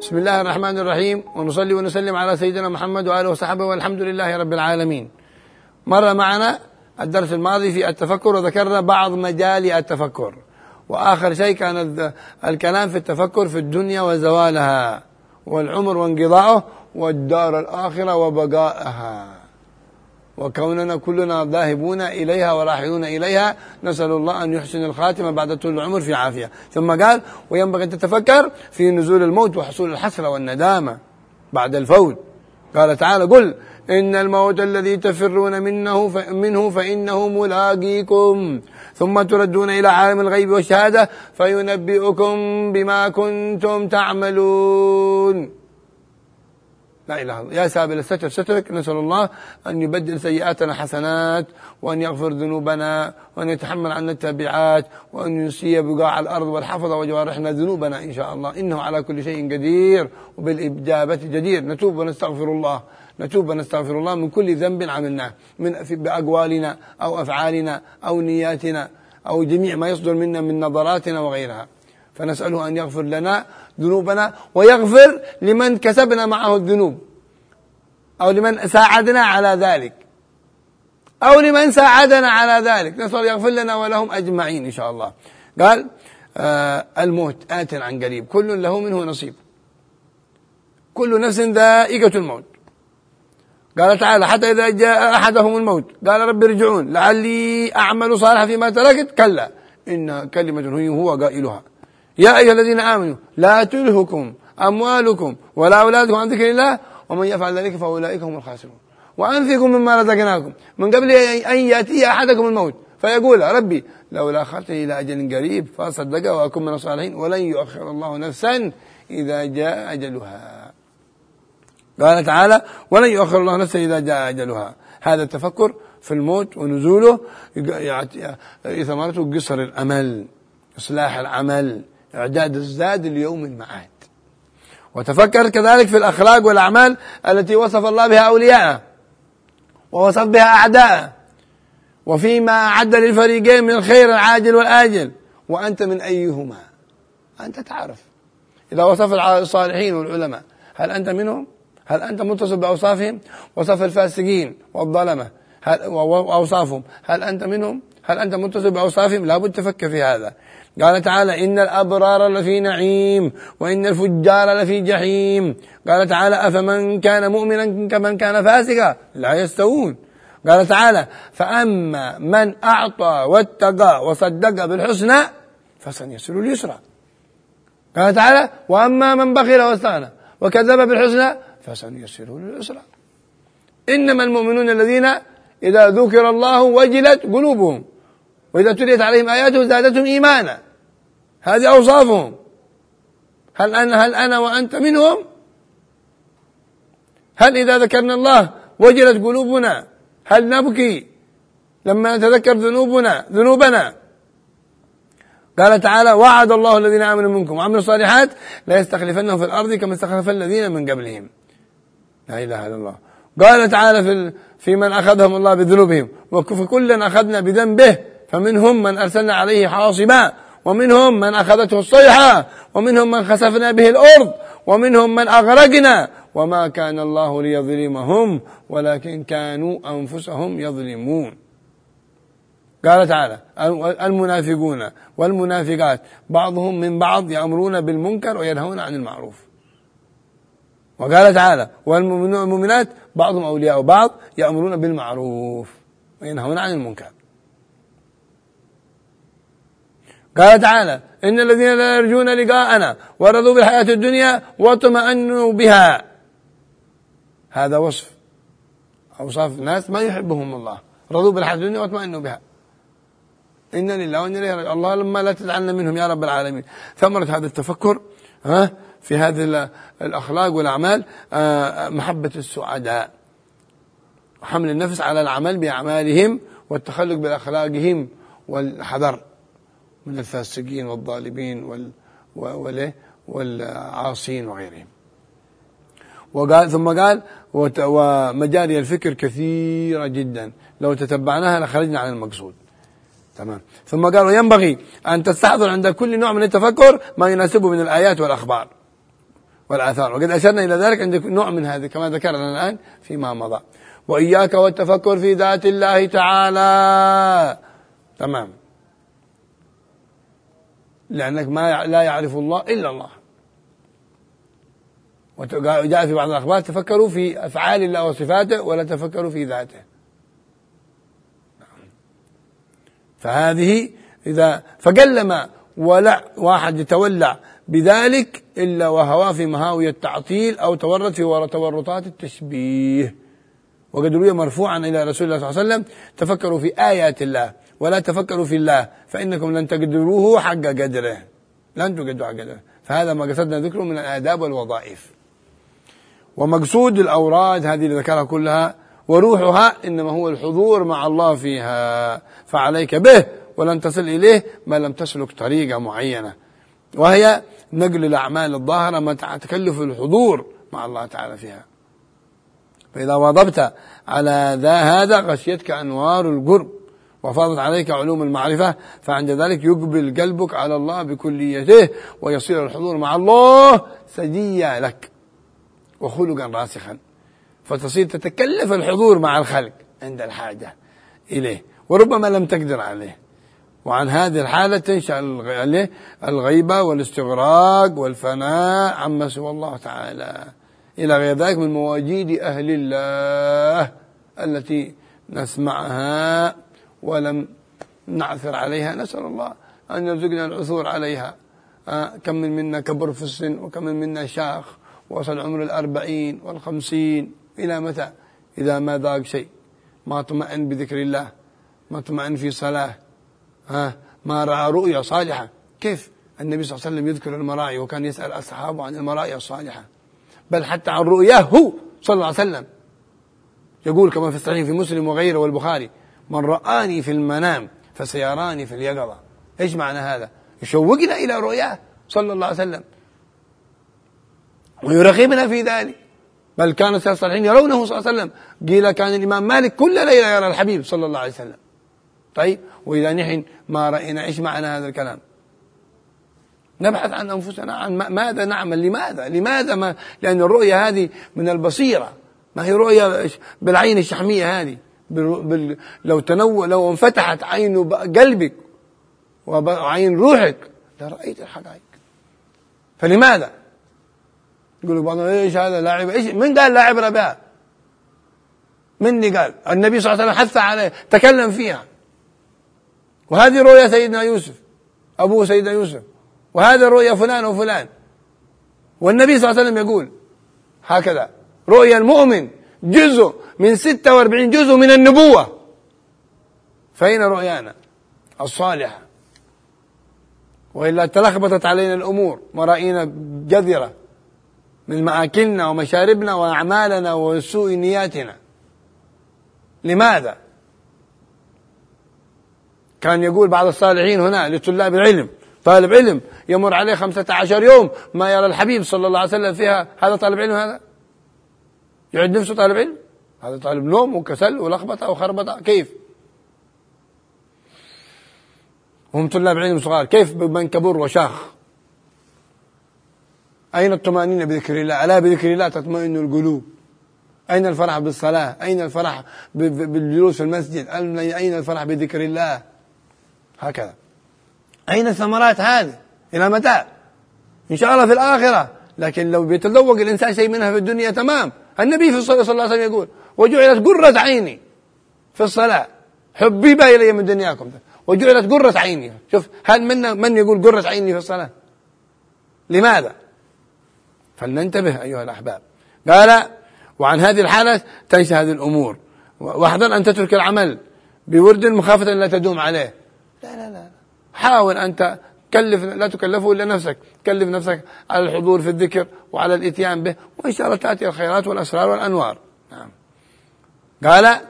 بسم الله الرحمن الرحيم ونصلي ونسلم على سيدنا محمد وآله وصحبه والحمد لله رب العالمين مر معنا الدرس الماضي في التفكر وذكرنا بعض مجال التفكر وآخر شيء كان الكلام في التفكر في الدنيا وزوالها والعمر وانقضاءه والدار الآخرة وبقائها وكوننا كلنا ذاهبون إليها وراحلون إليها نسأل الله أن يحسن الخاتمة بعد طول العمر في عافية. ثم قال وينبغي أن تتفكر في نزول الموت وحصول الحسرة والندامة بعد الفوت. قال تعالى قل إن الموت الذي تفرون منه منه فإنه ملاقيكم ثم تردون إلى عالم الغيب والشهادة فينبئكم بما كنتم تعملون. لا إله إلا يا سابل الستر سترك نسأل الله أن يبدل سيئاتنا حسنات وأن يغفر ذنوبنا وأن يتحمل عنا التبعات وأن ينسي بقاع الأرض والحفظ وجوارحنا ذنوبنا إن شاء الله. إنه على كل شيء قدير وبالإجابة جدير. نتوب ونستغفر الله. نتوب ونستغفر الله من كل ذنب عملناه من بأقوالنا أو أفعالنا أو نياتنا أو جميع ما يصدر منا من نظراتنا وغيرها. فنسأله أن يغفر لنا ذنوبنا ويغفر لمن كسبنا معه الذنوب. أو لمن ساعدنا على ذلك. أو لمن ساعدنا على ذلك. نسأل يغفر لنا ولهم أجمعين إن شاء الله. قال آه الموت آت عن قريب. كل له منه نصيب. كل نفس ذائقة الموت. قال تعالى حتى إذا جاء أحدهم الموت قال رب ارجعون. لعلي أعمل صالحا فيما تركت. كلا. إنها كلمة هو قائلها. يا أيها الذين آمنوا لا تلهكم أموالكم ولا أولادكم عن ذكر الله ومن يفعل ذلك فأولئك هم الخاسرون. وأنفقوا مما رزقناكم. من قبل أن يأتي أحدكم الموت فيقول ربي لولا أخرتني إلى أجل قريب فأصدق وأكون من الصالحين ولن يؤخر الله نفسا إذا جاء أجلها. قال تعالى ولن يؤخر الله نفسا إذا جاء أجلها. هذا التفكر في الموت ونزوله ثمرته قصر الأمل إصلاح العمل. إعداد الزاد ليوم المعاد. وتفكر كذلك في الأخلاق والأعمال التي وصف الله بها أولياءه ووصف بها أعداءه. وفيما أعد للفريقين من الخير العاجل والآجل. وأنت من أيهما؟ أنت تعرف. إذا وصف الصالحين والعلماء هل أنت منهم؟ هل أنت متصل بأوصافهم؟ وصف الفاسقين والظلمة هل وأوصافهم هل أنت منهم؟ هل أنت متصل بأوصافهم؟ لابد تفكر في هذا. قال تعالى إن الأبرار لفي نعيم وإن الفجار لفي جحيم. قال تعالى أفمن كان مؤمنا كمن كان فاسقا؟ لا يستوون. قال تعالى فأما من أعطى واتقى وصدق بالحسنى فسنيسر اليسرى. قال تعالى وأما من بخل واستغنى وكذب بالحسنى فسنيسره لليسرى إنما المؤمنون الذين إذا ذكر الله وجلت قلوبهم. وإذا تليت عليهم آياته زادتهم إيمانا. هذه أوصافهم. هل أنا هل أنا وأنت منهم؟ هل إذا ذكرنا الله وجلت قلوبنا هل نبكي لما نتذكر ذنوبنا ذنوبنا؟ قال تعالى وعد الله الذين آمنوا منكم وعملوا الصالحات لا يستخلفنهم في الأرض كما استخلف الذين من قبلهم. لا إله إلا الله. قال تعالى في في من أخذهم الله بذنوبهم. كل أخذنا بذنبه. فمنهم من أرسلنا عليه حاصبا ومنهم من أخذته الصيحة ومنهم من خسفنا به الأرض ومنهم من أغرقنا. وما كان الله ليظلمهم ولكن كانوا أنفسهم يظلمون. قال تعالى المنافقون والمنافقات بعضهم من بعض يأمرون بالمنكر وينهون عن المعروف. وقال تعالى والمؤمنات بعضهم أولياء بعض يأمرون بالمعروف وينهون عن المنكر. قال تعالى إن الذين لا يرجون لقاءنا ورضوا بالحياة الدنيا واطمأنوا بها. هذا وصف. أوصاف الناس ما يحبهم الله. رضوا بالحياة الدنيا واطمأنوا بها. إن لله وإنا إليه الله لما لا تجعلنا منهم يا رب العالمين. ثمرة هذا التفكر ها في هذه الأخلاق والأعمال آه، محبة السعداء. حمل النفس على العمل بأعمالهم والتخلق بأخلاقهم والحذر. من الفاسقين والظالمين وال والعاصين وغيرهم. وقال ثم قال ومجاري الفكر كثيرة جدا. لو تتبعناها لخرجنا عن المقصود. تمام. ثم قال وينبغي أن تستحضر عند كل نوع من التفكر ما يناسبه من الآيات والأخبار والآثار. وقد أشرنا إلى ذلك عند نوع من هذه كما ذكرنا الآن فيما مضى. وإياك والتفكر في ذات الله تعالى. تمام. لأنك ما لا يعرف الله إلا الله. وجاء في بعض الأخبار تفكروا في أفعال الله وصفاته ولا تفكروا في ذاته. فهذه إذا فقلما ولا واحد يتولع بذلك إلا وهوى في مهاوي التعطيل أو تورط في تورطات التشبيه. وقد روي مرفوعا إلى رسول الله صلى الله عليه وسلم تفكروا في آيات الله. ولا تفكروا في الله فإنكم لن تقدروه حق قدره لن تقدروا حق قدره فهذا ما قصدنا ذكره من الآداب والوظائف ومقصود الأوراد هذه اللي ذكرها كلها وروحها إنما هو الحضور مع الله فيها فعليك به ولن تصل إليه ما لم تسلك طريقة معينة وهي نقل الأعمال الظاهرة مع تكلف الحضور مع الله تعالى فيها فإذا واظبت على ذا هذا غشيتك أنوار القرب وفاضت عليك علوم المعرفة فعند ذلك يقبل قلبك على الله بكليته ويصير الحضور مع الله سجيا لك وخلقا راسخا. فتصير تتكلف الحضور مع الخلق عند الحاجة إليه وربما لم تقدر عليه. وعن هذه الحالة تنشأ الغيبة والاستغراق والفناء عما سوى الله تعالى. إلى غير ذلك من مواجيد أهل الله التي نسمعها ولم نعثر عليها. نسأل الله أن يرزقنا العثور عليها. آه، كم من منا كبر في السن وكم من منا شاخ وصل عمر الأربعين والخمسين إلى متى؟ إذا ما ذاق شيء. ما اطمئن بذكر الله ما اطمئن في صلاة ها؟ ما رأى رؤيا صالحة. كيف؟ النبي صلى الله عليه وسلم يذكر المرائي وكان يسأل أصحابه عن المرائي الصالحة. بل حتى عن رؤياه هو صلى الله عليه وسلم. يقول كما في الصحيح في مسلم وغيره والبخاري من رآني في المنام فسيراني في اليقظة. إيش معنى هذا؟ يشوقنا إلى رؤياه صلى الله عليه وسلم. ويرغبنا في ذلك. بل كان الصالحين يرونه صلى الله عليه وسلم. قيل كان الإمام مالك كل ليلة يرى الحبيب صلى الله عليه وسلم. طيب وإذا نحن ما رأينا إيش معنى هذا الكلام؟ نبحث عن أنفسنا عن ماذا نعمل؟ لماذا؟ لماذا ما لأن الرؤية هذه من البصيرة. ما هي رؤية بالعين الشحمية هذه. بال... لو تنو لو انفتحت عين قلبك وعين روحك لرأيت الحقائق فلماذا؟ يقولوا بعضهم إيش هذا لاعب إيش من قال لا عبره بها مني قال. النبي صلى الله عليه وسلم حث عليه تكلم فيها. وهذه رؤيا سيدنا يوسف ابوه سيدنا يوسف. وهذا رؤيا فلان وفلان. والنبي صلى الله عليه وسلم يقول هكذا رؤيا المؤمن جزء من 46 جزء من النبوة. فأين رؤيانا الصالحة؟ وإلا تلخبطت علينا الأمور. مرائينا جذرة من مآكلنا ومشاربنا وأعمالنا وسوء نياتنا. لماذا؟ كان يقول بعض الصالحين هنا لطلاب العلم طالب علم يمر عليه خمسة عشر يوم ما يرى الحبيب صلى الله عليه وسلم فيها. هذا طالب علم هذا؟ يعد نفسه طالب علم؟ هذا طالب نوم وكسل ولخبطة وخربطة. كيف؟ هم طلاب علم صغار. كيف من كبر وشاخ؟ أين الطمأنينة بذكر الله؟ ألا بذكر الله تطمئن القلوب؟ أين الفرح بالصلاة؟ أين الفرح بالجلوس في المسجد؟ أين الفرح بذكر الله؟ هكذا. أين الثمرات هذه؟ إلى متى؟ إن شاء الله في الآخرة. لكن لو بيتذوق الإنسان شيء منها في الدنيا تمام. النبي في الصلاة صلى الله عليه وسلم يقول وجعلت قرة عيني في الصلاة. حبيب إلي من دنياكم وجعلت قرة عيني. شوف هل من من يقول قرة عيني في الصلاة؟ لماذا؟ فلننتبه أيها الأحباب. قال وعن هذه الحالة تنسى هذه الأمور. واحذر أن تترك العمل بورد مخافة أن لا تدوم عليه. لا لا لا حاول أنت كلف لا تكلفه إلا نفسك. كلف نفسك على الحضور في الذكر وعلى الإتيان به وإن شاء الله تأتي الخيرات والأسرار والأنوار. نعم. قال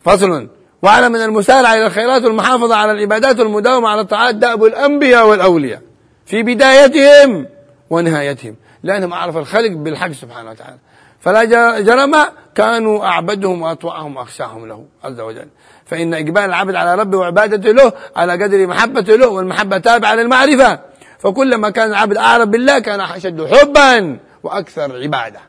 فصل واعلم من المسارعة إلى الخيرات والمحافظة على العبادات والمداومة على الطاعات دأب الأنبياء والأولياء في بدايتهم ونهايتهم لأنهم أعرف الخلق بالحق سبحانه وتعالى. فلا جرم كانوا أعبدهم وأطوعهم وأخشاهم له عز وجل. فإن إقبال العبد على ربه وعبادته له على قدر محبته له والمحبة تابعة للمعرفة. فكلما كان العبد أعرف بالله كان أشد حبا وأكثر عبادة.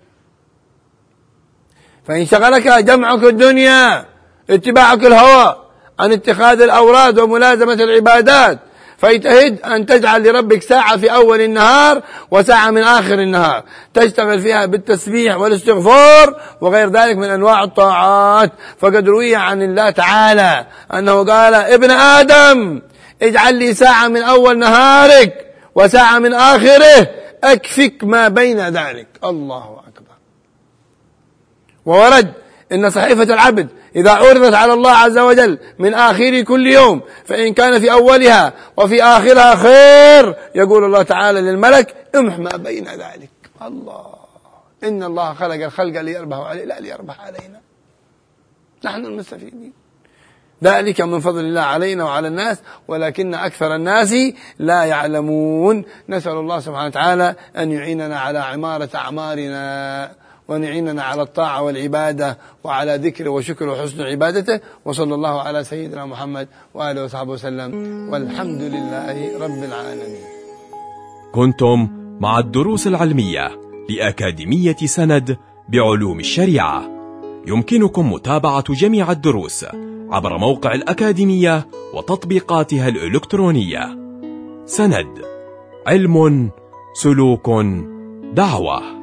فإن شغلك جمعك الدنيا اتباعك الهوى عن اتخاذ الأوراد وملازمة العبادات فاجتهد أن تجعل لربك ساعة في أول النهار وساعة من آخر النهار. تشتغل فيها بالتسبيح والاستغفار وغير ذلك من أنواع الطاعات. فقد روي عن الله تعالى أنه قال ابن آدم اجعل لي ساعة من أول نهارك وساعة من آخره أكفك ما بين ذلك. الله أكبر. وورد إن صحيفة العبد إذا عرضت على الله عز وجل من آخر كل يوم فإن كان في أولها وفي آخرها خير يقول الله تعالى للملك امح ما بين ذلك. الله. إن الله خلق الخلق ليربح عليه لا ليربح علينا. نحن المستفيدين. ذلك من فضل الله علينا وعلى الناس ولكن أكثر الناس لا يعلمون. نسأل الله سبحانه وتعالى أن يعيننا على عمارة أعمارنا. ونعيننا على الطاعة والعبادة وعلى ذكره وشكره وحسن عبادته. وصلى الله على سيدنا محمد وآله وصحبه وسلم. والحمد لله رب العالمين. كنتم مع الدروس العلمية لأكاديمية سند بعلوم الشريعة. يمكنكم متابعة جميع الدروس عبر موقع الأكاديمية وتطبيقاتها الإلكترونية. سند علم سلوك دعوة.